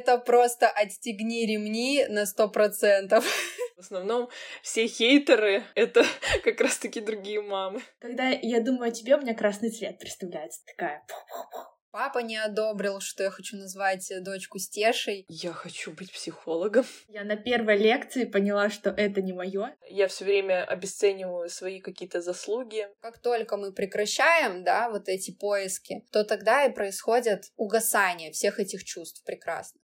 это просто отстегни ремни на сто процентов. В основном все хейтеры — это как раз-таки другие мамы. Когда я думаю о тебе, у меня красный цвет представляется. Такая... Папа не одобрил, что я хочу назвать дочку Стешей. Я хочу быть психологом. Я на первой лекции поняла, что это не мое. Я все время обесцениваю свои какие-то заслуги. Как только мы прекращаем, да, вот эти поиски, то тогда и происходит угасание всех этих чувств прекрасно.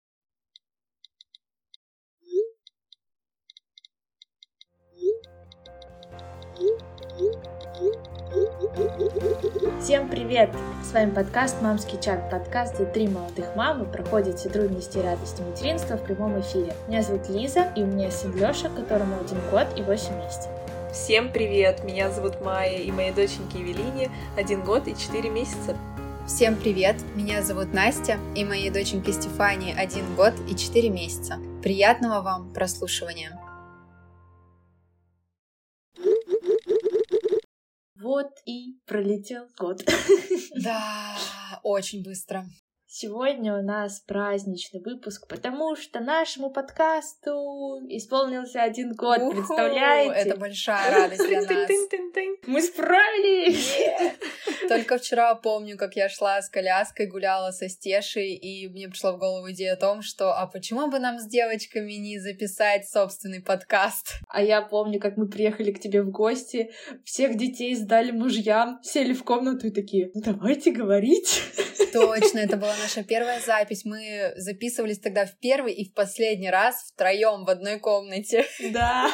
Всем привет! С вами подкаст «Мамский чат», подкаст, где три молодых мамы проходят все трудности и радости материнства в прямом эфире. Меня зовут Лиза, и у меня сын Лёша, которому один год и восемь месяцев. Всем привет! Меня зовут Майя, и моей доченьке Евелине один год и четыре месяца. Всем привет! Меня зовут Настя, и моей доченьке Стефании один год и четыре месяца. Приятного вам прослушивания! Вот и пролетел год. Да, очень быстро. Сегодня у нас праздничный выпуск, потому что нашему подкасту исполнился один год, Уху, представляете? Это большая радость для нас. Мы справились! Только вчера помню, как я шла с коляской, гуляла со Стешей, и мне пришла в голову идея о том, что а почему бы нам с девочками не записать собственный подкаст? А я помню, как мы приехали к тебе в гости, всех детей сдали мужьям, сели в комнату и такие, ну давайте говорить. Точно, это была наша первая запись. Мы записывались тогда в первый и в последний раз втроем в одной комнате. Да.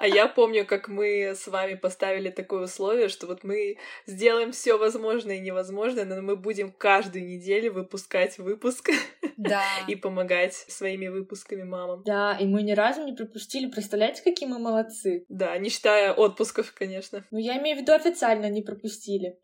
А я помню, как мы с вами поставили такое условие, что вот мы сделаем все возможное и невозможное, но мы будем каждую неделю выпускать выпуск. Да. И помогать своими выпусками мамам. Да, и мы ни разу не пропустили. Представляете, какие мы молодцы? Да, не считая отпусков, конечно. Ну, я имею в виду официально не пропустили.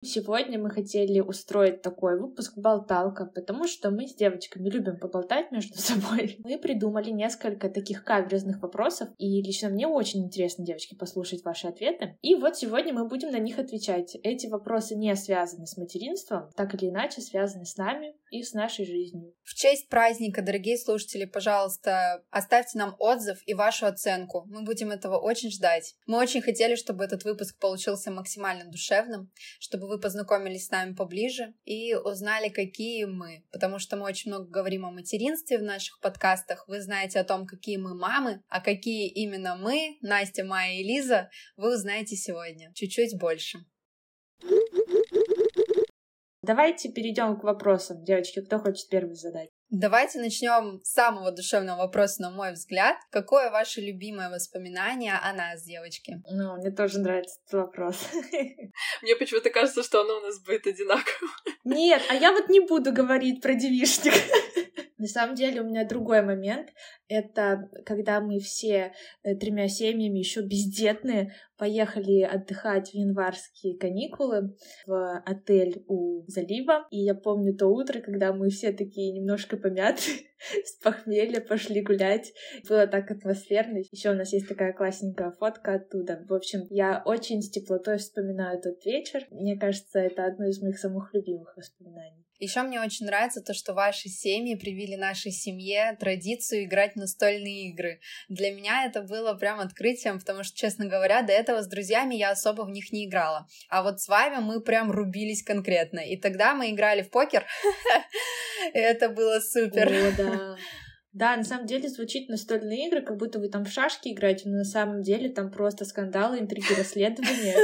Сегодня мы хотели устроить такой выпуск «Болталка», потому что мы с девочками любим поболтать между собой. Мы придумали несколько таких каверзных вопросов, и лично мне очень интересно, девочки, послушать ваши ответы. И вот сегодня мы будем на них отвечать. Эти вопросы не связаны с материнством, так или иначе связаны с нами и с нашей жизнью. В честь праздника, дорогие слушатели, пожалуйста, оставьте нам отзыв и вашу оценку. Мы будем этого очень ждать. Мы очень хотели, чтобы этот выпуск получился максимально душевным, чтобы вы познакомились с нами поближе и узнали, какие мы. Потому что мы очень много говорим о материнстве в наших подкастах. Вы знаете о том, какие мы мамы, а какие именно мы, Настя, Майя и Лиза, вы узнаете сегодня. Чуть-чуть больше. Давайте перейдем к вопросам. Девочки, кто хочет первый задать? Давайте начнем с самого душевного вопроса, на мой взгляд. Какое ваше любимое воспоминание о нас, девочки? Ну, мне тоже нравится этот вопрос. Мне почему-то кажется, что оно у нас будет одинаково. Нет, а я вот не буду говорить про девишник. На самом деле у меня другой момент. Это когда мы все э, тремя семьями еще бездетные поехали отдыхать в январские каникулы в отель у залива. И я помню то утро, когда мы все такие немножко помяты, с похмелья пошли гулять. Было так атмосферно. Еще у нас есть такая классненькая фотка оттуда. В общем, я очень с теплотой вспоминаю тот вечер. Мне кажется, это одно из моих самых любимых воспоминаний. Еще мне очень нравится то, что ваши семьи привили нашей семье традицию играть в настольные игры. Для меня это было прям открытием, потому что, честно говоря, до этого с друзьями я особо в них не играла. А вот с вами мы прям рубились конкретно. И тогда мы играли в покер. Это было супер. Да, на самом деле звучит настольные игры, как будто вы там в шашки играете, но на самом деле там просто скандалы, интриги, расследования.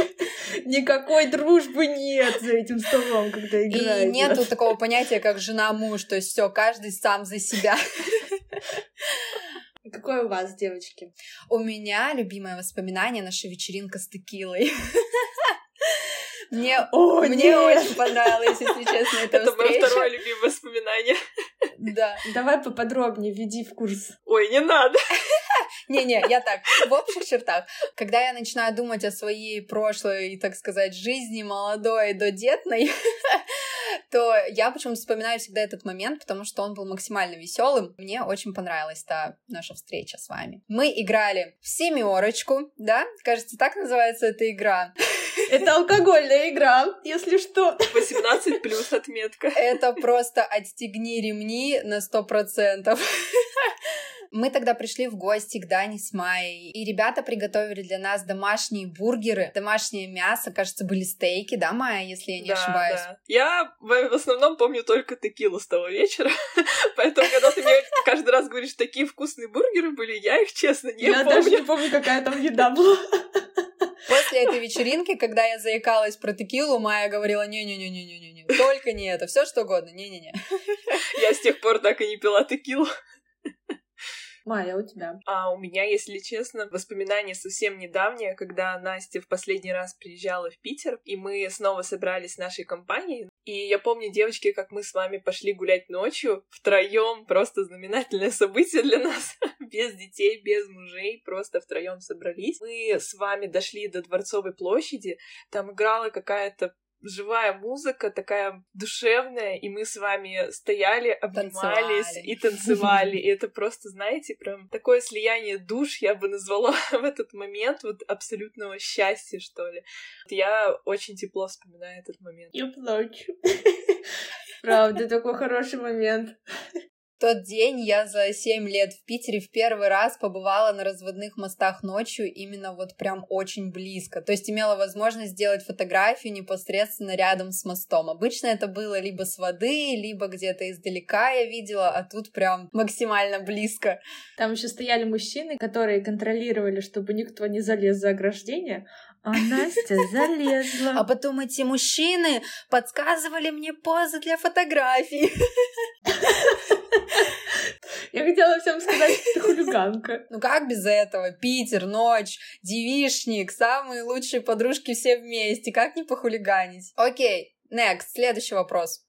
Никакой дружбы нет за этим столом, когда играете. И нету такого понятия, как жена-муж, то есть все, каждый сам за себя. Какое у вас, девочки? У меня любимое воспоминание наша вечеринка с текилой. Мне, О, мне нет! очень понравилось, если честно, эта Это мое встреча. второе любимое воспоминание. Да. Давай поподробнее, введи в курс. Ой, не надо. Не-не, я так, в общих чертах. Когда я начинаю думать о своей прошлой, так сказать, жизни, молодой, додетной, то я почему-то вспоминаю всегда этот момент, потому что он был максимально веселым. Мне очень понравилась та наша встреча с вами. Мы играли в семерочку, да? Кажется, так называется эта игра. Это алкогольная игра, если что. 18 плюс отметка. Это просто отстегни ремни на сто процентов. Мы тогда пришли в гости к Дане с Майей, и ребята приготовили для нас домашние бургеры, домашнее мясо, кажется, были стейки, да, Майя, если я не да, ошибаюсь? Да. Я в основном помню только текилу с того вечера, поэтому, когда ты мне каждый раз говоришь, такие вкусные бургеры были, я их, честно, не я помню. Я даже не помню, какая там еда была. После этой вечеринки, когда я заикалась про текилу, Майя говорила, не-не-не-не-не-не, только не это, все что угодно, не-не-не. Я с тех пор так и не пила текилу. Майя, у тебя? А у меня, если честно, воспоминания совсем недавние, когда Настя в последний раз приезжала в Питер, и мы снова собрались с нашей компанией. И я помню, девочки, как мы с вами пошли гулять ночью втроем, просто знаменательное событие для нас, без детей, без мужей, просто втроем собрались. Мы с вами дошли до Дворцовой площади, там играла какая-то живая музыка, такая душевная, и мы с вами стояли, обнимались танцевали. и танцевали. И это просто, знаете, прям такое слияние душ я бы назвала в этот момент, вот абсолютного счастья, что ли. Я очень тепло вспоминаю этот момент. Я плачу. Правда, такой хороший момент тот день я за 7 лет в Питере в первый раз побывала на разводных мостах ночью именно вот прям очень близко. То есть имела возможность сделать фотографию непосредственно рядом с мостом. Обычно это было либо с воды, либо где-то издалека я видела, а тут прям максимально близко. Там еще стояли мужчины, которые контролировали, чтобы никто не залез за ограждение, а Настя залезла. А потом эти мужчины подсказывали мне позы для фотографий. Я хотела всем сказать, что ты хулиганка. Ну как без этого? Питер, ночь, девишник, самые лучшие подружки все вместе. Как не похулиганить? Окей, next, следующий вопрос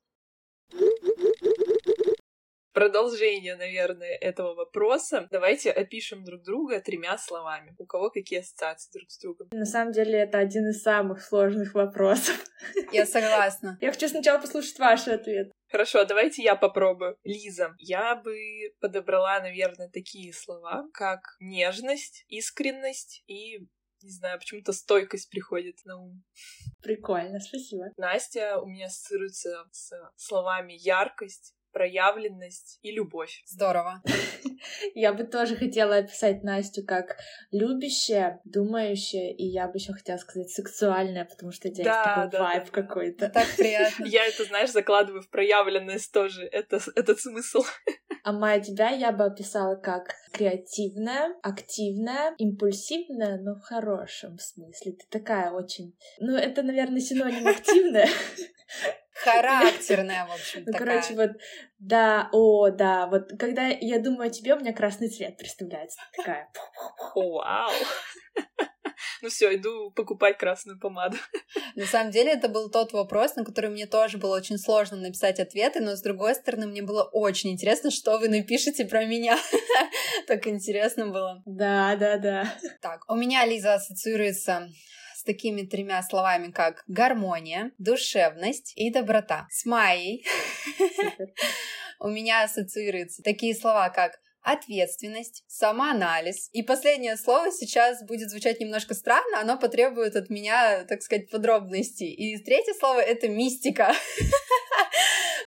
продолжение, наверное, этого вопроса. Давайте опишем друг друга тремя словами. У кого какие ассоциации друг с другом? На самом деле это один из самых сложных вопросов. Я согласна. Я хочу сначала послушать ваши ответы. Хорошо, давайте я попробую. Лиза, я бы подобрала, наверное, такие слова, как нежность, искренность и не знаю, почему-то стойкость приходит на ум. Прикольно, спасибо. Настя у меня ассоциируется с словами яркость, проявленность и любовь. Здорово. Я бы тоже хотела описать Настю как любящая, думающая, и я бы еще хотела сказать сексуальная, потому что у тебя да, есть такой да, вайб да. какой-то. Так приятно. Я это, знаешь, закладываю в проявленность тоже, это, этот смысл. А моя тебя я бы описала как креативная, активная, импульсивная, но в хорошем смысле. Ты такая очень... Ну, это, наверное, синоним активная. Характерная, в общем, Ну, короче, вот, да, о, да, вот, когда я думаю о тебе, у меня красный цвет представляется. Такая. Вау. Ну все, иду покупать красную помаду. На самом деле это был тот вопрос, на который мне тоже было очень сложно написать ответы, но с другой стороны мне было очень интересно, что вы напишете про меня. Так интересно было. Да, да, да. Так, у меня Лиза ассоциируется такими тремя словами, как гармония, душевность и доброта. С Майей у меня ассоциируются такие слова, как ответственность, самоанализ. И последнее слово сейчас будет звучать немножко странно, оно потребует от меня, так сказать, подробностей. И третье слово — это мистика.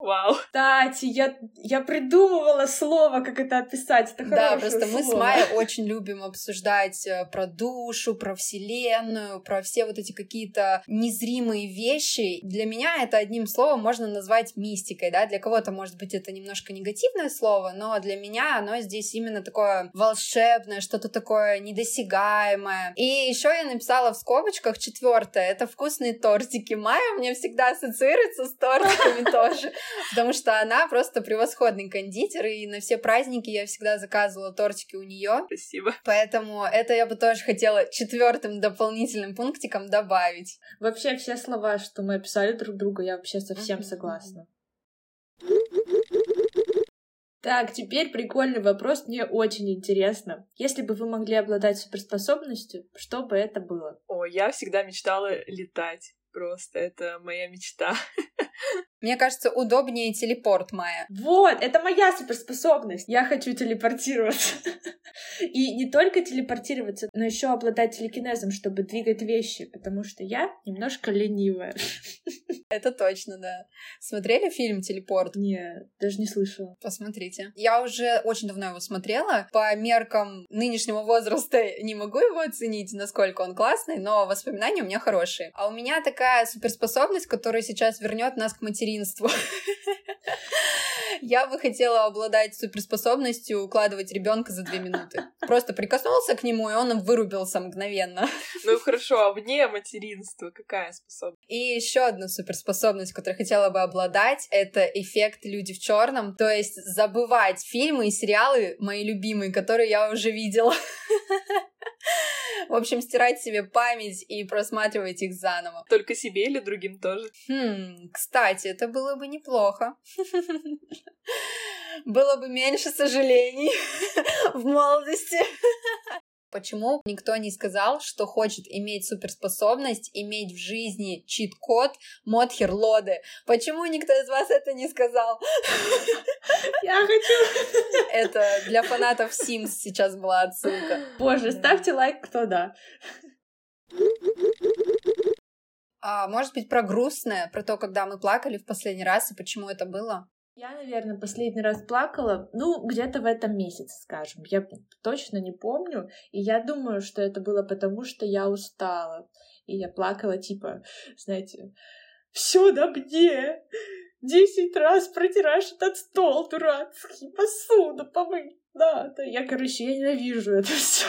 Вау. Кстати, я, я придумывала слово, как это описать. Это да, просто слово. мы с Майей очень любим обсуждать э, про душу, про вселенную, про все вот эти какие-то незримые вещи. Для меня это одним словом можно назвать мистикой, да, для кого-то, может быть, это немножко негативное слово, но для меня оно здесь именно такое волшебное, что-то такое недосягаемое. И еще я написала в скобочках четвертое, это вкусные тортики. Майя мне всегда ассоциируется с тортиками тоже потому что она просто превосходный кондитер, и на все праздники я всегда заказывала тортики у нее. Спасибо. Поэтому это я бы тоже хотела четвертым дополнительным пунктиком добавить. Вообще все слова, что мы описали друг другу, я вообще совсем согласна. Так, теперь прикольный вопрос, мне очень интересно. Если бы вы могли обладать суперспособностью, что бы это было? О, я всегда мечтала летать. Просто это моя мечта. Мне кажется, удобнее телепорт, Майя. Вот, это моя суперспособность. Я хочу телепортироваться. И не только телепортироваться, но еще обладать телекинезом, чтобы двигать вещи, потому что я немножко ленивая. Это точно, да. Смотрели фильм «Телепорт»? Не, даже не слышала. Посмотрите. Я уже очень давно его смотрела. По меркам нынешнего возраста не могу его оценить, насколько он классный, но воспоминания у меня хорошие. А у меня такая суперспособность, которая сейчас вернет нас к материнству. Я бы хотела обладать суперспособностью укладывать ребенка за две минуты. Просто прикоснулся к нему, и он вырубился мгновенно. Ну хорошо, а вне материнства какая способность? И еще одна суперспособность, которой хотела бы обладать, это эффект люди в черном. То есть забывать фильмы и сериалы мои любимые, которые я уже видела. В общем, стирать себе память и просматривать их заново. Только себе или другим тоже? Хм, кстати, это было бы неплохо. Было бы меньше сожалений в молодости. Почему никто не сказал, что хочет иметь суперспособность, иметь в жизни чит-код Модхер Лоды? Почему никто из вас это не сказал? Я хочу. Это для фанатов Sims сейчас была отсылка. Боже, ставьте лайк, кто да. А, может быть, про грустное, про то, когда мы плакали в последний раз и почему это было? Я, наверное, последний раз плакала, ну, где-то в этом месяце, скажем. Я точно не помню. И я думаю, что это было потому, что я устала. И я плакала, типа, знаете, все на мне. Десять раз протираешь этот стол дурацкий, посуду помыть надо. Я, короче, я ненавижу это все.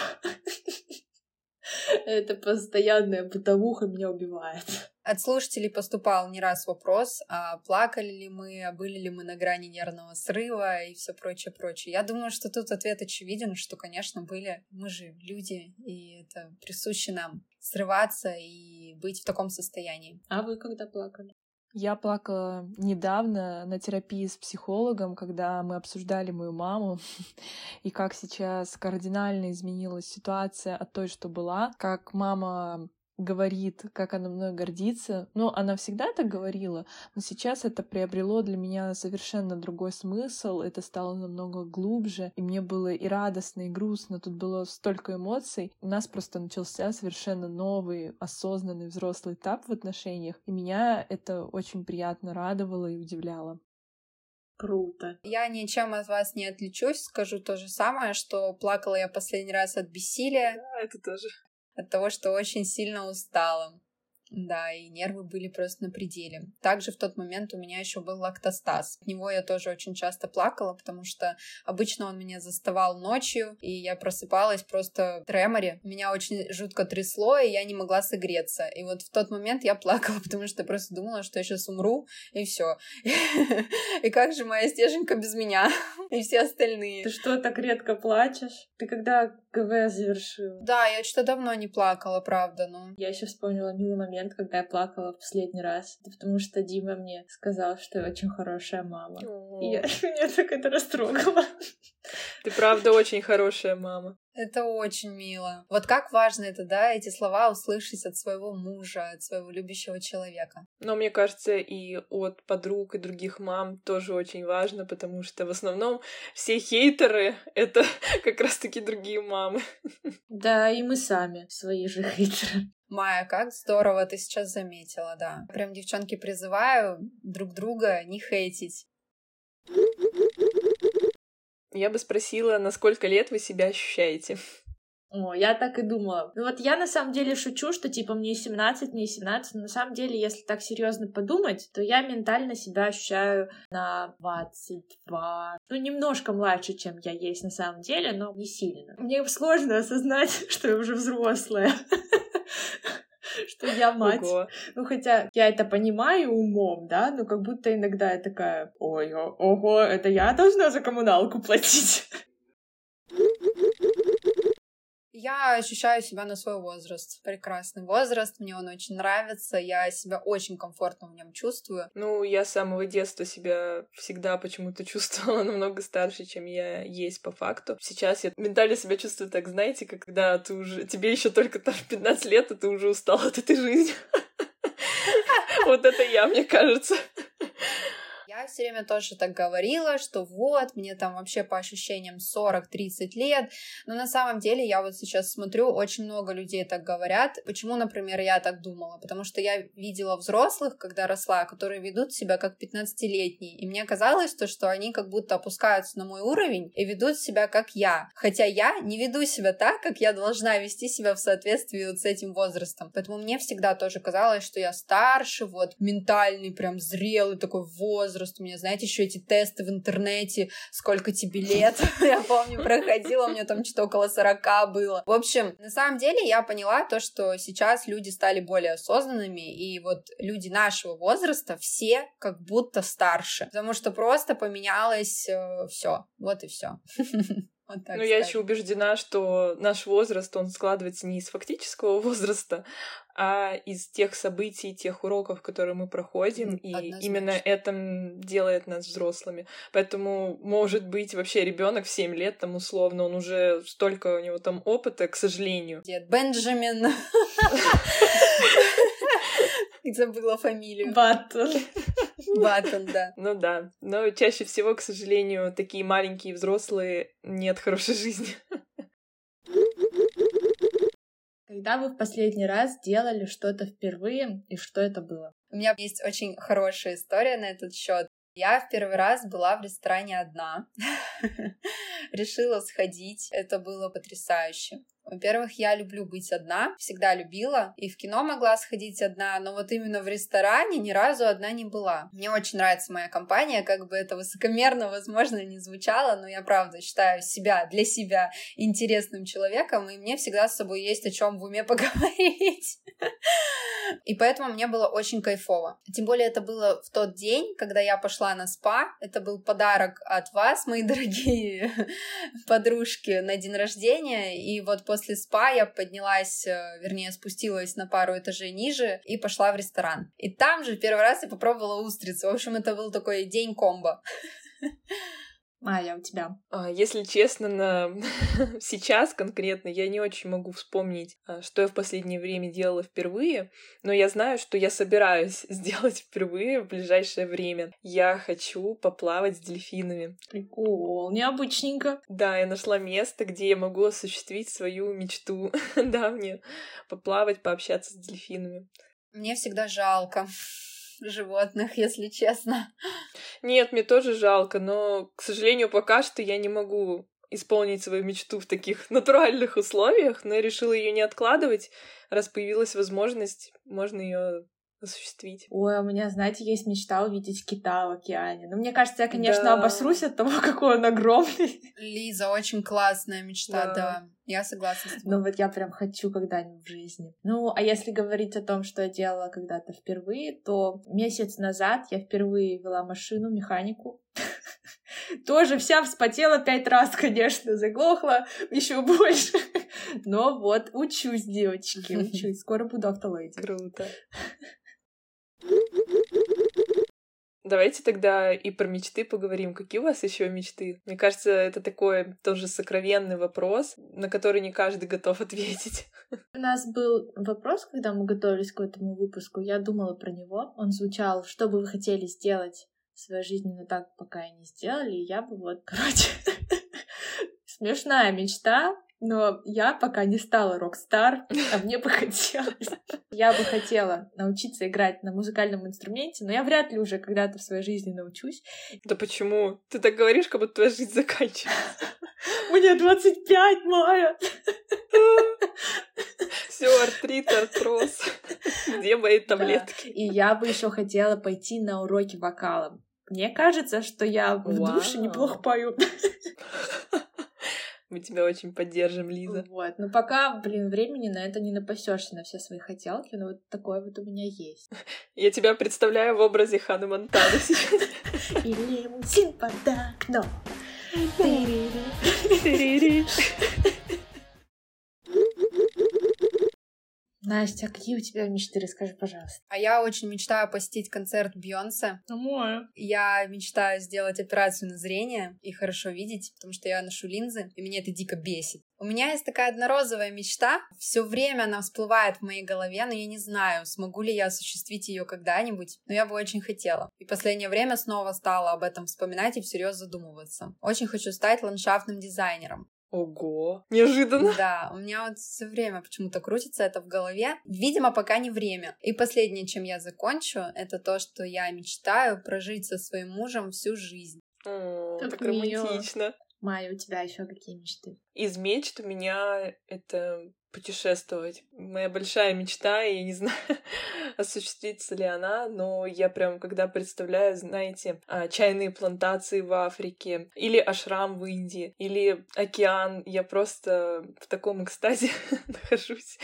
Это постоянная бытовуха меня убивает. От слушателей поступал не раз вопрос, а плакали ли мы, а были ли мы на грани нервного срыва и все прочее, прочее. Я думаю, что тут ответ очевиден, что, конечно, были. Мы же люди, и это присуще нам срываться и быть в таком состоянии. А вы когда плакали? Я плакала недавно на терапии с психологом, когда мы обсуждали мою маму, и как сейчас кардинально изменилась ситуация от той, что была, как мама говорит, как она мной гордится. Ну, она всегда так говорила, но сейчас это приобрело для меня совершенно другой смысл, это стало намного глубже, и мне было и радостно, и грустно, тут было столько эмоций. У нас просто начался совершенно новый, осознанный взрослый этап в отношениях, и меня это очень приятно радовало и удивляло. Круто. Я ничем от вас не отличусь, скажу то же самое, что плакала я последний раз от бессилия. Да, это тоже от того, что очень сильно устала. Да, и нервы были просто на пределе. Также в тот момент у меня еще был лактостаз. От него я тоже очень часто плакала, потому что обычно он меня заставал ночью, и я просыпалась просто в треморе. Меня очень жутко трясло, и я не могла согреться. И вот в тот момент я плакала, потому что просто думала, что я сейчас умру, и все. И как же моя стеженька без меня? И все остальные. Ты что, так редко плачешь? Ты когда КВ завершила? Да, я что-то давно не плакала, правда, но... Я еще вспомнила милый момент когда я плакала в последний раз. Это потому что Дима мне сказал, что я очень хорошая мама. И я, меня так это растрогало. Ты правда очень хорошая мама. Это очень мило. Вот как важно это, да, эти слова услышать от своего мужа, от своего любящего человека. Но мне кажется, и от подруг и других мам тоже очень важно, потому что в основном все хейтеры — это как раз-таки другие мамы. Да, и мы сами свои же хейтеры. Майя, как здорово ты сейчас заметила, да. Прям, девчонки, призываю друг друга не хейтить. Я бы спросила, на сколько лет вы себя ощущаете? О, я так и думала. Ну вот я на самом деле шучу, что типа мне 17, мне 17, но на самом деле, если так серьезно подумать, то я ментально себя ощущаю на 22. Ну, немножко младше, чем я есть на самом деле, но не сильно. Мне сложно осознать, что я уже взрослая. что я мать. Ого. Ну, хотя я это понимаю умом, да, но как будто иногда я такая, ой, ого, это я должна за коммуналку платить. Я ощущаю себя на свой возраст. Прекрасный возраст, мне он очень нравится, я себя очень комфортно в нем чувствую. Ну, я с самого детства себя всегда почему-то чувствовала намного старше, чем я есть по факту. Сейчас я ментально себя чувствую так, знаете, когда ты уже... Тебе еще только там 15 лет, а ты уже устал от этой жизни. Вот это я, мне кажется. Все время тоже так говорила, что вот, мне там вообще по ощущениям 40-30 лет, но на самом деле я вот сейчас смотрю, очень много людей так говорят. Почему, например, я так думала? Потому что я видела взрослых, когда росла, которые ведут себя как 15-летние, и мне казалось то, что они как будто опускаются на мой уровень и ведут себя как я. Хотя я не веду себя так, как я должна вести себя в соответствии вот с этим возрастом. Поэтому мне всегда тоже казалось, что я старше, вот, ментальный, прям зрелый такой возраст. У меня, знаете, еще эти тесты в интернете, сколько тебе лет. Я помню, проходила, у меня там что-то около 40 было. В общем, на самом деле я поняла то, что сейчас люди стали более осознанными, и вот люди нашего возраста все как будто старше, потому что просто поменялось э, все, вот и все. Вот так ну, я еще убеждена, что наш возраст, он складывается не из фактического возраста, а из тех событий, тех уроков, которые мы проходим, и именно это делает нас взрослыми. Поэтому, может быть, вообще ребенок в 7 лет, там, условно, он уже столько у него там опыта, к сожалению. Дед Бенджамин. Забыла фамилию. Баттон. Баттон, да. Ну да. Но чаще всего, к сожалению, такие маленькие взрослые нет хорошей жизни. Когда вы в последний раз делали что-то впервые, и что это было? У меня есть очень хорошая история на этот счет. Я в первый раз была в ресторане одна. Решила сходить. Это было потрясающе. Во-первых, я люблю быть одна, всегда любила, и в кино могла сходить одна, но вот именно в ресторане ни разу одна не была. Мне очень нравится моя компания, как бы это высокомерно, возможно, не звучало, но я правда считаю себя для себя интересным человеком, и мне всегда с собой есть о чем в уме поговорить. И поэтому мне было очень кайфово. Тем более это было в тот день, когда я пошла на спа. Это был подарок от вас, мои дорогие подружки, на день рождения. И вот после спа я поднялась, э, вернее, спустилась на пару этажей ниже и пошла в ресторан. И там же первый раз я попробовала устрицы. В общем, это был такой день комбо. Майя, у тебя? А, если честно, на... сейчас конкретно я не очень могу вспомнить, а, что я в последнее время делала впервые, но я знаю, что я собираюсь сделать впервые в ближайшее время. Я хочу поплавать с дельфинами. Прикол, необычненько. Да, я нашла место, где я могу осуществить свою мечту. да, мне поплавать, пообщаться с дельфинами. Мне всегда жалко животных, если честно. Нет, мне тоже жалко, но, к сожалению, пока что я не могу исполнить свою мечту в таких натуральных условиях, но я решила ее не откладывать, раз появилась возможность, можно ее осуществить. Ой, у меня, знаете, есть мечта увидеть кита в океане. Но мне кажется, я, конечно, да. обосрусь от того, какой он огромный. Лиза, очень классная мечта, да. да. Я согласна с тобой. Ну вот я прям хочу когда-нибудь в жизни. Ну, а если говорить о том, что я делала когда-то впервые, то месяц назад я впервые вела машину, механику. Тоже вся вспотела пять раз, конечно, заглохла еще больше. Но вот учусь, девочки, учусь. Скоро буду автоледи. Круто. Давайте тогда и про мечты поговорим. Какие у вас еще мечты? Мне кажется, это такой тоже сокровенный вопрос, на который не каждый готов ответить. У нас был вопрос, когда мы готовились к этому выпуску. Я думала про него. Он звучал, что бы вы хотели сделать в своей жизни, но так пока и не сделали. И я бы вот, короче, смешная мечта, но я пока не стала рок-стар, а мне бы хотелось. Я бы хотела научиться играть на музыкальном инструменте, но я вряд ли уже когда-то в своей жизни научусь. Да почему? Ты так говоришь, как будто твоя жизнь заканчивается. Мне 25, Майя! Все, артрит, артроз. Где мои таблетки? И я бы еще хотела пойти на уроки вокала. Мне кажется, что я в душе неплохо пою. Мы тебя очень поддержим, Лиза. Вот. Но пока, блин, времени на это не напасешься на все свои хотелки, но вот такое вот у меня есть. Я тебя представляю в образе Ханы Монтаны сейчас. И лимузин под окном. Настя, а какие у тебя мечты? Расскажи, пожалуйста. А я очень мечтаю посетить концерт Бьонсе. Ну, Я мечтаю сделать операцию на зрение и хорошо видеть, потому что я ношу линзы, и меня это дико бесит. У меня есть такая однорозовая мечта. Все время она всплывает в моей голове, но я не знаю, смогу ли я осуществить ее когда-нибудь, но я бы очень хотела. И последнее время снова стала об этом вспоминать и всерьез задумываться. Очень хочу стать ландшафтным дизайнером. Ого, неожиданно. Да, у меня вот все время почему-то крутится это в голове. Видимо, пока не время. И последнее, чем я закончу, это то, что я мечтаю прожить со своим мужем всю жизнь. О, Так так романтично. Майя, у тебя еще какие мечты? Из мечт у меня это путешествовать. Моя большая мечта, и я не знаю, осуществится ли она, но я прям, когда представляю, знаете, а, чайные плантации в Африке, или ашрам в Индии, или океан, я просто в таком экстазе нахожусь.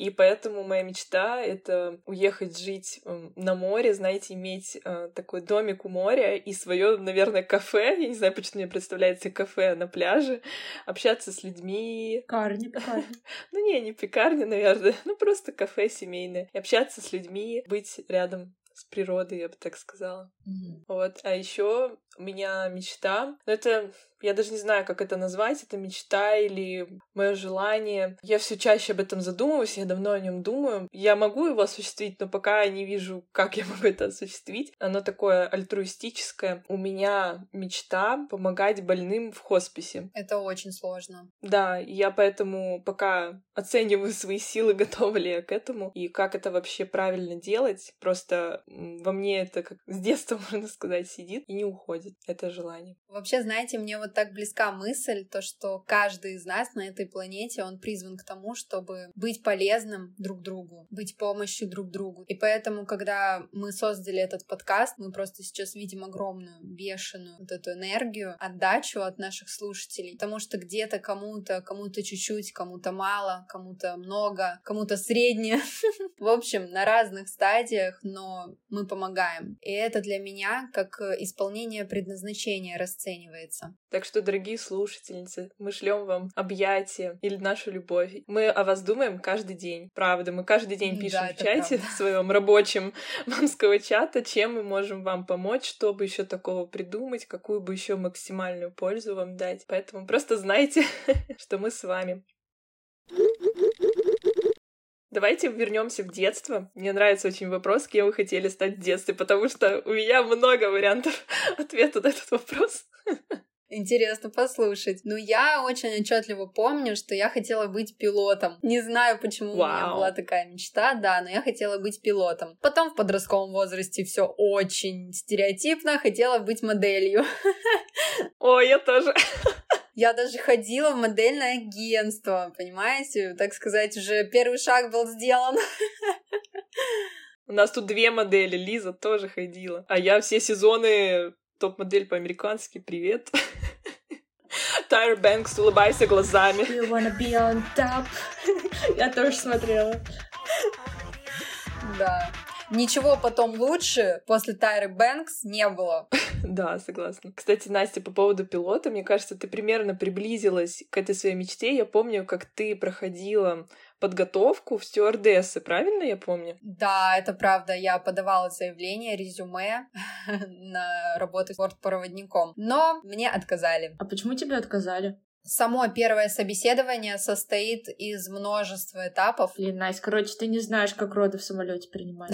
И поэтому моя мечта — это уехать жить м, на море, знаете, иметь э, такой домик у моря и свое, наверное, кафе. Я не знаю, почему мне представляется кафе на пляже, общаться с людьми. Пекарни, пекарни. Ну не, не пекарня, наверное, ну просто кафе семейное. И общаться с людьми, быть рядом с природой, я бы так сказала. Вот. А еще у меня мечта. Но это я даже не знаю, как это назвать, это мечта или мое желание. Я все чаще об этом задумываюсь, я давно о нем думаю. Я могу его осуществить, но пока я не вижу, как я могу это осуществить. Оно такое альтруистическое. У меня мечта помогать больным в хосписе. Это очень сложно. Да, я поэтому пока оцениваю свои силы, готова ли я к этому, и как это вообще правильно делать. Просто во мне это как с детства, можно сказать, сидит и не уходит, это желание. Вообще, знаете, мне вот так близка мысль, то, что каждый из нас на этой планете, он призван к тому, чтобы быть полезным друг другу, быть помощью друг другу. И поэтому, когда мы создали этот подкаст, мы просто сейчас видим огромную, бешеную вот эту энергию, отдачу от наших слушателей, потому что где-то кому-то, кому-то чуть-чуть, кому-то мало, кому-то много, кому-то среднее. В общем, на разных стадиях, но мы помогаем. И это для меня как э, исполнение предназначения расценивается. Так что, дорогие слушательницы, мы шлем вам объятия или нашу любовь. Мы о вас думаем каждый день. Правда, мы каждый день Да, пишем в это чате правда. в своем рабочем мамского чата, чем мы можем вам помочь, что бы еще такого придумать, какую бы еще максимальную пользу вам дать. Поэтому просто знайте, что мы с вами. Давайте вернемся в детство. Мне нравится очень вопрос, кем вы хотели стать в детстве, потому что у меня много вариантов ответа на этот вопрос. Интересно послушать. Ну, я очень отчетливо помню, что я хотела быть пилотом. Не знаю, почему у меня Вау. была такая мечта, да, но я хотела быть пилотом. Потом в подростковом возрасте все очень стереотипно, хотела быть моделью. О, я тоже. Я даже ходила в модельное агентство, понимаете? Так сказать, уже первый шаг был сделан. У нас тут две модели. Лиза тоже ходила. А я все сезоны топ-модель по-американски. Привет. Тайр Бэнкс, улыбайся глазами. You wanna be on top. Я тоже смотрела. Да. Ничего потом лучше после Тайры Бэнкс не было. Да, согласна. Кстати, Настя, по поводу пилота, мне кажется, ты примерно приблизилась к этой своей мечте. Я помню, как ты проходила подготовку в стюардессы, правильно я помню? Да, это правда. Я подавала заявление, резюме на работу бортпроводником, но мне отказали. А почему тебе отказали? Само первое собеседование состоит из множества этапов. Блин, Настя, короче, ты не знаешь, как роды в самолете принимать.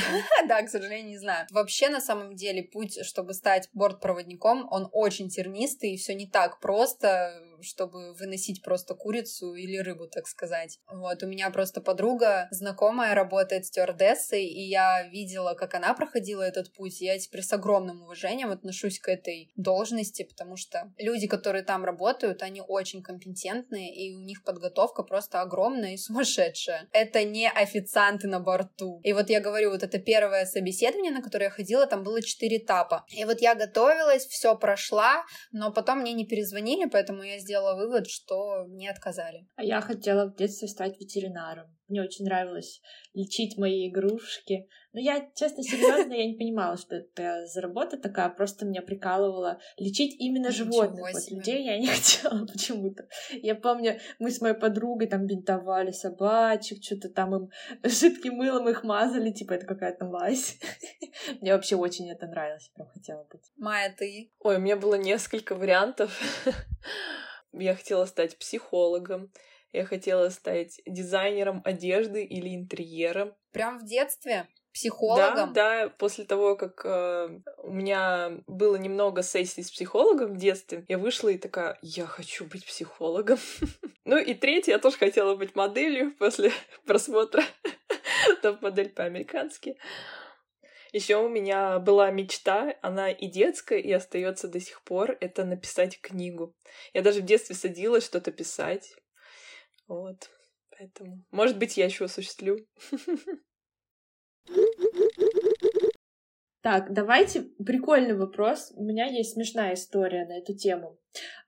да? К сожалению, не знаю. Вообще, на самом деле, путь, чтобы стать бортпроводником, он очень тернистый, и все не так просто, чтобы выносить просто курицу или рыбу, так сказать. Вот, у меня просто подруга, знакомая, работает стюардессой, и я видела, как она проходила этот путь, я теперь с огромным уважением отношусь к этой должности, потому что люди, которые там работают, они очень компетентные, и у них подготовка просто огромная и сумасшедшая. Это не официанты на борту. И вот я говорю, вот это первое собеседование, на которое я ходила, там было четыре этапа. И вот я готовилась, все прошла, но потом мне не перезвонили, поэтому я сделала вывод, что мне отказали. А я хотела в детстве стать ветеринаром. Мне очень нравилось лечить мои игрушки. Но я, честно, серьезно, я не понимала, что это за работа такая. Просто меня прикалывала лечить именно животных. Вот людей я не хотела почему-то. Я помню, мы с моей подругой там бинтовали собачек, что-то там им жидким мылом их мазали, типа это какая-то мазь. Мне вообще очень это нравилось, прям хотела быть. Майя, ты? Ой, у меня было несколько вариантов. Я хотела стать психологом, я хотела стать дизайнером одежды или интерьера. Прям в детстве? Психологом? Да, да, после того, как э, у меня было немного сессий с психологом в детстве, я вышла и такая, я хочу быть психологом. ну и третье, я тоже хотела быть моделью после просмотра топ-модель по-американски. Еще у меня была мечта, она и детская, и остается до сих пор, это написать книгу. Я даже в детстве садилась что-то писать. Вот. Поэтому, может быть, я еще осуществлю. Так, давайте прикольный вопрос. У меня есть смешная история на эту тему.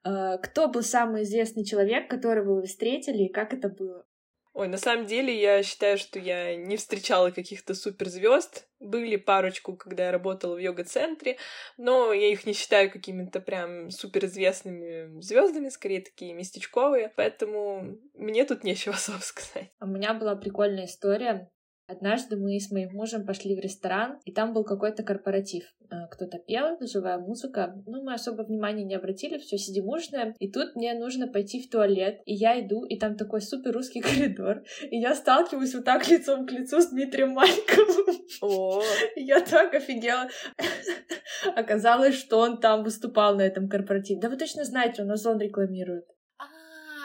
А, кто был самый известный человек, которого вы встретили, и как это было? Ой, на самом деле я считаю, что я не встречала каких-то суперзвезд. Были парочку, когда я работала в йога-центре, но я их не считаю какими-то прям суперизвестными звездами, скорее такие местечковые, поэтому мне тут нечего особо сказать. У меня была прикольная история. Однажды мы с моим мужем пошли в ресторан, и там был какой-то корпоратив. Э, кто-то пел, живая музыка. Ну, мы особо внимания не обратили, все сидим ужинаем. И тут мне нужно пойти в туалет, и я иду, и там такой супер русский коридор. И я сталкиваюсь вот так лицом к лицу с Дмитрием Мальковым. О, Я так офигела. Оказалось, что он там выступал на этом корпоративе. Да вы точно знаете, он Озон рекламирует.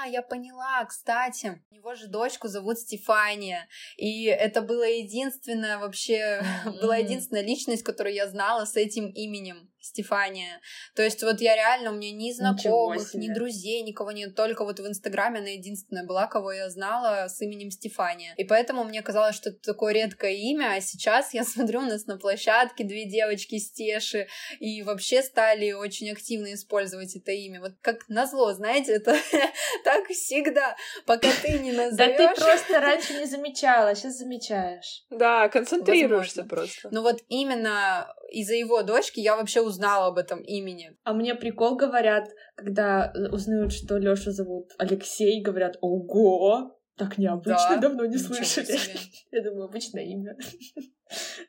А, я поняла, кстати, у него же дочку зовут Стефания, и это было единственное вообще, mm-hmm. была единственная личность, которую я знала с этим именем. Стефания. То есть вот я реально, у меня ни знакомых, ни друзей, никого нет, только вот в Инстаграме она единственная была, кого я знала с именем Стефания. И поэтому мне казалось, что это такое редкое имя, а сейчас я смотрю, у нас на площадке две девочки Стеши, и вообще стали очень активно использовать это имя. Вот как назло, знаете, это так всегда, пока ты не назовешь. Да ты просто раньше не замечала, сейчас замечаешь. Да, концентрируешься просто. Ну вот именно из-за его дочки я вообще узнала об этом имени. А мне прикол говорят, когда узнают, что Лёшу зовут Алексей, говорят, ого, так необычно, да, давно не слышали. Я думаю, обычное имя.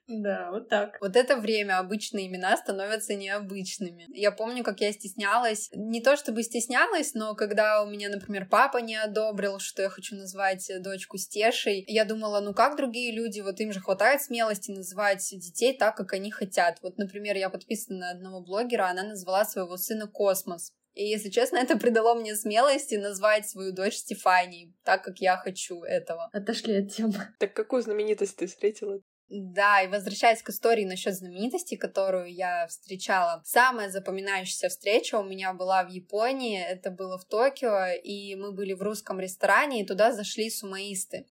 Да, вот так. Вот это время обычные имена становятся необычными. Я помню, как я стеснялась. Не то чтобы стеснялась, но когда у меня, например, папа не одобрил, что я хочу назвать дочку Стешей, я думала, ну как другие люди, вот им же хватает смелости называть детей так, как они хотят. Вот, например, я подписана на одного блогера, она назвала своего сына Космос. И, если честно, это придало мне смелости назвать свою дочь Стефанией, так как я хочу этого. Отошли от темы. Так какую знаменитость ты встретила? Да, и возвращаясь к истории насчет знаменитости, которую я встречала. Самая запоминающаяся встреча у меня была в Японии, это было в Токио, и мы были в русском ресторане, и туда зашли сумаисты.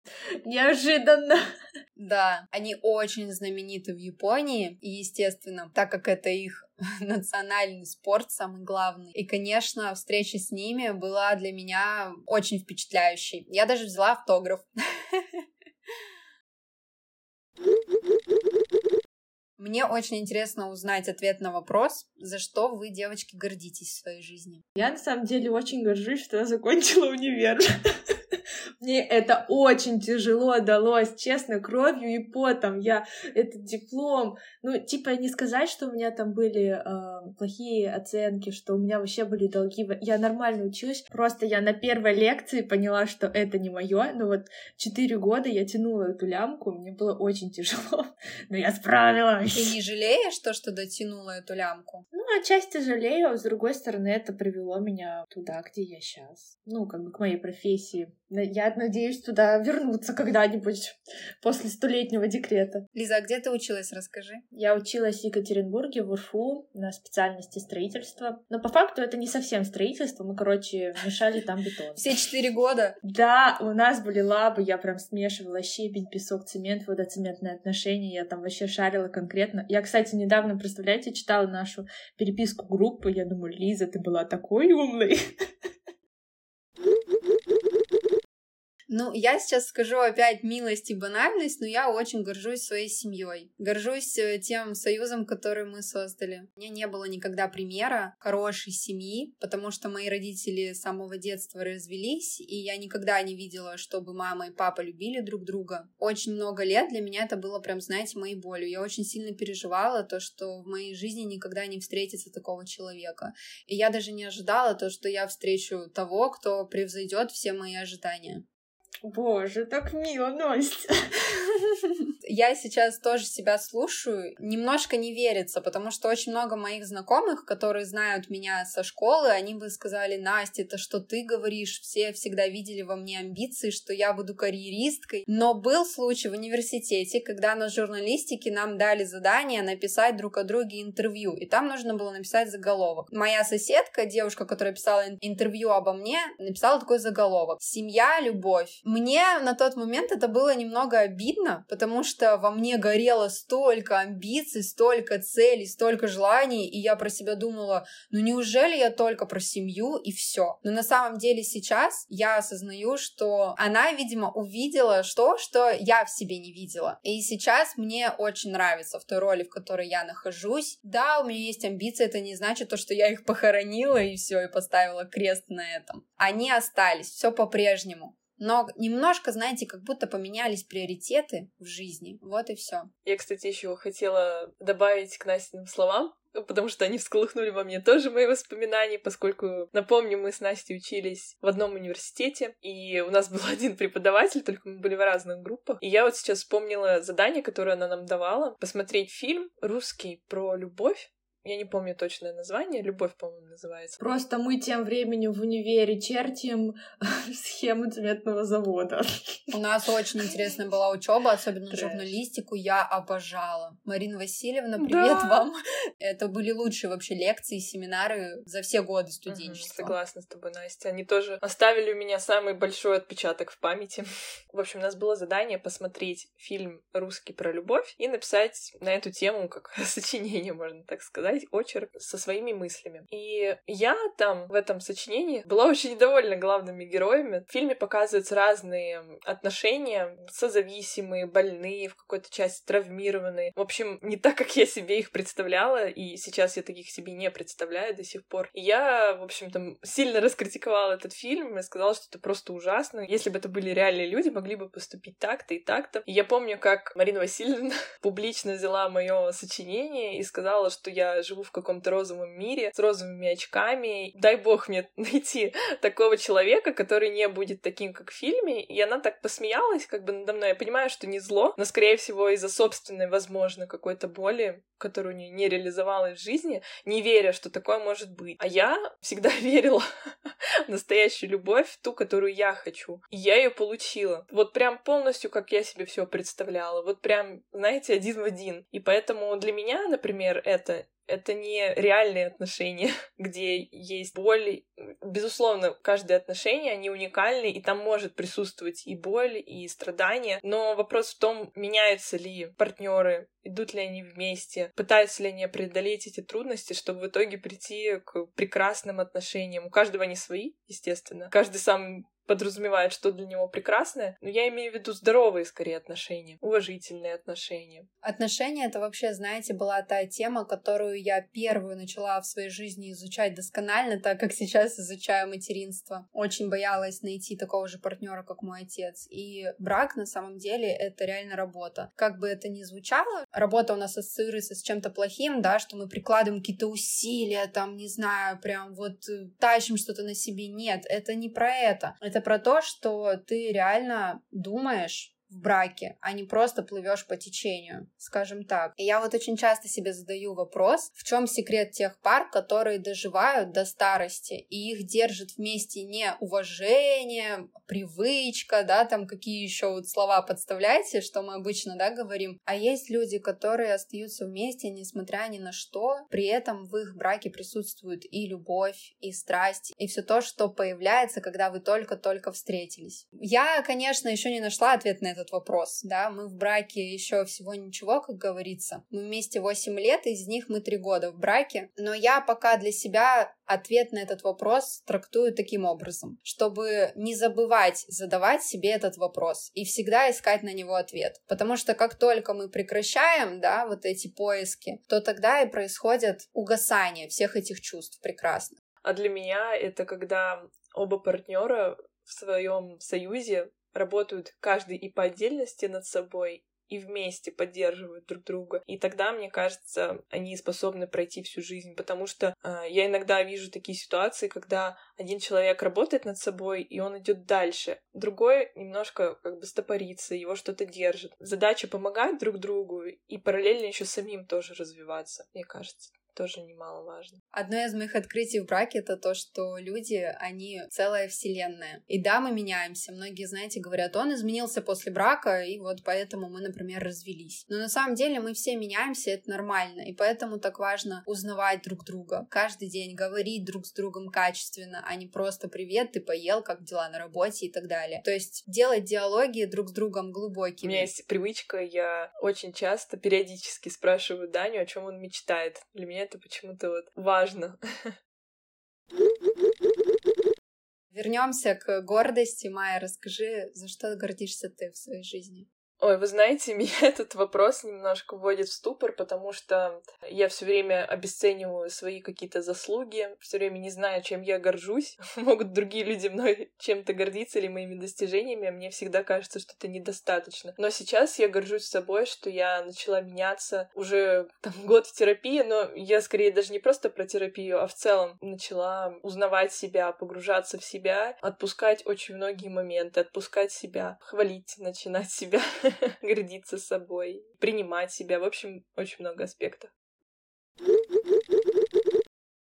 Неожиданно! Да, они очень знамениты в Японии, и, естественно, так как это их национальный спорт самый главный. И, конечно, встреча с ними была для меня очень впечатляющей. Я даже взяла автограф. Мне очень интересно узнать ответ на вопрос, за что вы, девочки, гордитесь в своей жизни. Я на самом деле очень горжусь, что я закончила универ. Мне это очень тяжело далось, честно, кровью и потом. Я этот диплом, ну, типа, не сказать, что у меня там были э, плохие оценки, что у меня вообще были долги. Я нормально училась, просто я на первой лекции поняла, что это не мое. Но вот четыре года я тянула эту лямку, мне было очень тяжело, но я справилась. Ты не жалеешь то, что дотянула эту лямку? Ну, отчасти жалею, а с другой стороны, это привело меня туда, где я сейчас. Ну, как бы к моей профессии. Я надеюсь туда вернуться когда-нибудь после столетнего декрета. Лиза, а где ты училась, расскажи? Я училась в Екатеринбурге, в УРФУ, на специальности строительства. Но по факту это не совсем строительство, мы, короче, мешали там бетон. Все четыре года? Да, у нас были лабы, я прям смешивала щебень, песок, цемент, водоцементные отношения, я там вообще шарила конкретно. Я, кстати, недавно, представляете, читала нашу переписку группы, я думаю, Лиза, ты была такой умной. Ну, я сейчас скажу опять милость и банальность, но я очень горжусь своей семьей. Горжусь э, тем союзом, который мы создали. У меня не было никогда примера хорошей семьи, потому что мои родители с самого детства развелись, и я никогда не видела, чтобы мама и папа любили друг друга. Очень много лет для меня это было прям, знаете, моей болью. Я очень сильно переживала то, что в моей жизни никогда не встретится такого человека. И я даже не ожидала то, что я встречу того, кто превзойдет все мои ожидания. Боже, так мило, Настя. Я сейчас тоже себя слушаю, немножко не верится, потому что очень много моих знакомых, которые знают меня со школы, они бы сказали, Настя, это что ты говоришь? Все всегда видели во мне амбиции, что я буду карьеристкой. Но был случай в университете, когда на журналистике нам дали задание написать друг о друге интервью, и там нужно было написать заголовок. Моя соседка, девушка, которая писала интервью обо мне, написала такой заголовок. Семья, любовь. Мне на тот момент это было немного обидно, потому что во мне горело столько амбиций, столько целей, столько желаний, и я про себя думала, ну неужели я только про семью и все? Но на самом деле сейчас я осознаю, что она, видимо, увидела то, что я в себе не видела. И сейчас мне очень нравится в той роли, в которой я нахожусь. Да, у меня есть амбиции, это не значит то, что я их похоронила и все, и поставила крест на этом. Они остались, все по-прежнему но немножко, знаете, как будто поменялись приоритеты в жизни. Вот и все. Я, кстати, еще хотела добавить к Настиным словам, потому что они всколыхнули во мне тоже мои воспоминания, поскольку, напомню, мы с Настей учились в одном университете, и у нас был один преподаватель, только мы были в разных группах. И я вот сейчас вспомнила задание, которое она нам давала, посмотреть фильм русский про любовь, я не помню точное название. Любовь, по-моему, называется. Просто мы тем временем в универе чертим схему цветного завода. У нас очень интересная была учеба, особенно Трэш. журналистику. Я обожала. Марина Васильевна, привет да. вам. Это были лучшие вообще лекции, семинары за все годы студенчества. Угу, согласна с тобой, Настя. Они тоже оставили у меня самый большой отпечаток в памяти. В общем, у нас было задание посмотреть фильм «Русский про любовь» и написать на эту тему как сочинение, можно так сказать сказать, очерк со своими мыслями. И я там в этом сочинении была очень недовольна главными героями. В фильме показываются разные отношения, созависимые, больные, в какой-то части травмированные. В общем, не так, как я себе их представляла, и сейчас я таких себе не представляю до сих пор. И я, в общем-то, сильно раскритиковала этот фильм и сказала, что это просто ужасно. Если бы это были реальные люди, могли бы поступить так-то и так-то. И я помню, как Марина Васильевна публично взяла мое сочинение и сказала, что я живу в каком-то розовом мире с розовыми очками. Дай бог мне найти такого человека, который не будет таким, как в фильме. И она так посмеялась как бы надо мной. Я понимаю, что не зло, но, скорее всего, из-за собственной, возможно, какой-то боли, которую не, не реализовала в жизни, не веря, что такое может быть. А я всегда верила в настоящую любовь, ту, которую я хочу. И я ее получила. Вот прям полностью, как я себе все представляла. Вот прям, знаете, один в один. И поэтому для меня, например, это это не реальные отношения, где есть боль. Безусловно, каждое отношение, они уникальны, и там может присутствовать и боль, и страдания. Но вопрос в том, меняются ли партнеры, идут ли они вместе, пытаются ли они преодолеть эти трудности, чтобы в итоге прийти к прекрасным отношениям. У каждого они свои, естественно. Каждый сам подразумевает, что для него прекрасное, но я имею в виду здоровые, скорее, отношения, уважительные отношения. Отношения — это вообще, знаете, была та тема, которую я первую начала в своей жизни изучать досконально, так как сейчас изучаю материнство. Очень боялась найти такого же партнера, как мой отец. И брак, на самом деле, это реально работа. Как бы это ни звучало, работа у нас ассоциируется с чем-то плохим, да, что мы прикладываем какие-то усилия, там, не знаю, прям вот э, тащим что-то на себе. Нет, это не про это. Это про то, что ты реально думаешь в браке, а не просто плывешь по течению, скажем так. И я вот очень часто себе задаю вопрос, в чем секрет тех пар, которые доживают до старости, и их держит вместе не уважение, привычка, да, там какие еще вот слова подставляйте, что мы обычно, да, говорим, а есть люди, которые остаются вместе, несмотря ни на что, при этом в их браке присутствует и любовь, и страсть, и все то, что появляется, когда вы только-только встретились. Я, конечно, еще не нашла ответ на этот этот вопрос, да, мы в браке еще всего ничего, как говорится. Мы вместе 8 лет, из них мы 3 года в браке, но я пока для себя ответ на этот вопрос трактую таким образом, чтобы не забывать задавать себе этот вопрос и всегда искать на него ответ. Потому что как только мы прекращаем, да, вот эти поиски, то тогда и происходит угасание всех этих чувств прекрасных. А для меня это когда оба партнера в своем союзе работают каждый и по отдельности над собой, и вместе поддерживают друг друга. И тогда, мне кажется, они способны пройти всю жизнь, потому что э, я иногда вижу такие ситуации, когда один человек работает над собой, и он идет дальше, другой немножко как бы стопорится, его что-то держит. Задача помогать друг другу и параллельно еще самим тоже развиваться, мне кажется тоже немаловажно. Одно из моих открытий в браке это то, что люди, они целая вселенная. И да, мы меняемся. Многие, знаете, говорят, он изменился после брака, и вот поэтому мы, например, развелись. Но на самом деле мы все меняемся, это нормально. И поэтому так важно узнавать друг друга. Каждый день говорить друг с другом качественно, а не просто «привет, ты поел, как дела на работе» и так далее. То есть делать диалоги друг с другом глубокими. У меня есть привычка, я очень часто, периодически спрашиваю Даню, о чем он мечтает. Для меня это почему-то вот важно. Вернемся к гордости. Майя, расскажи, за что гордишься ты в своей жизни? Ой, вы знаете, меня этот вопрос немножко вводит в ступор, потому что я все время обесцениваю свои какие-то заслуги, все время не знаю, чем я горжусь. Могут другие люди мной чем-то гордиться или моими достижениями, а мне всегда кажется, что это недостаточно. Но сейчас я горжусь собой, что я начала меняться уже там год в терапии, но я скорее даже не просто про терапию, а в целом начала узнавать себя, погружаться в себя, отпускать очень многие моменты, отпускать себя, хвалить, начинать себя. гордиться собой, принимать себя. В общем, очень много аспектов.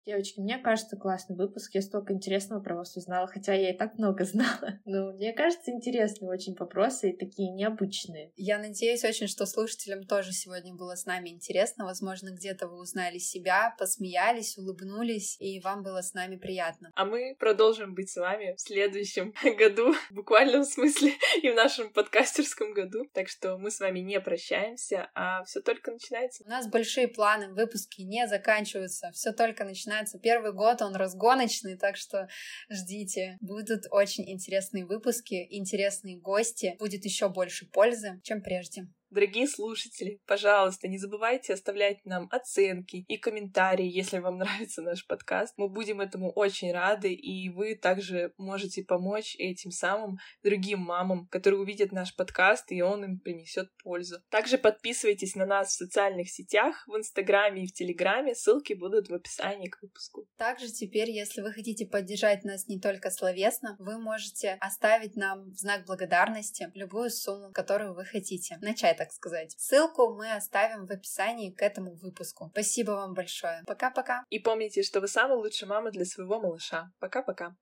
Девочки, мне кажется, классный выпуск. Я столько интересного про вас узнала, хотя я и так много знала. Но мне кажется, интересные очень вопросы и такие необычные. Я надеюсь очень, что слушателям тоже сегодня было с нами интересно. Возможно, где-то вы узнали себя, посмеялись, улыбнулись, и вам было с нами приятно. А мы продолжим быть с вами в следующем году, в буквальном смысле, и в нашем подкастерском году. Так что мы с вами не прощаемся, а все только начинается. У нас большие планы, выпуски не заканчиваются, все только начинается начинается первый год, он разгоночный, так что ждите. Будут очень интересные выпуски, интересные гости, будет еще больше пользы, чем прежде. Дорогие слушатели, пожалуйста, не забывайте оставлять нам оценки и комментарии, если вам нравится наш подкаст. Мы будем этому очень рады, и вы также можете помочь этим самым другим мамам, которые увидят наш подкаст, и он им принесет пользу. Также подписывайтесь на нас в социальных сетях, в Инстаграме и в Телеграме, ссылки будут в описании к выпуску. Также теперь, если вы хотите поддержать нас не только словесно, вы можете оставить нам в знак благодарности любую сумму, которую вы хотите. Начать так сказать. Ссылку мы оставим в описании к этому выпуску. Спасибо вам большое. Пока-пока. И помните, что вы самая лучшая мама для своего малыша. Пока-пока.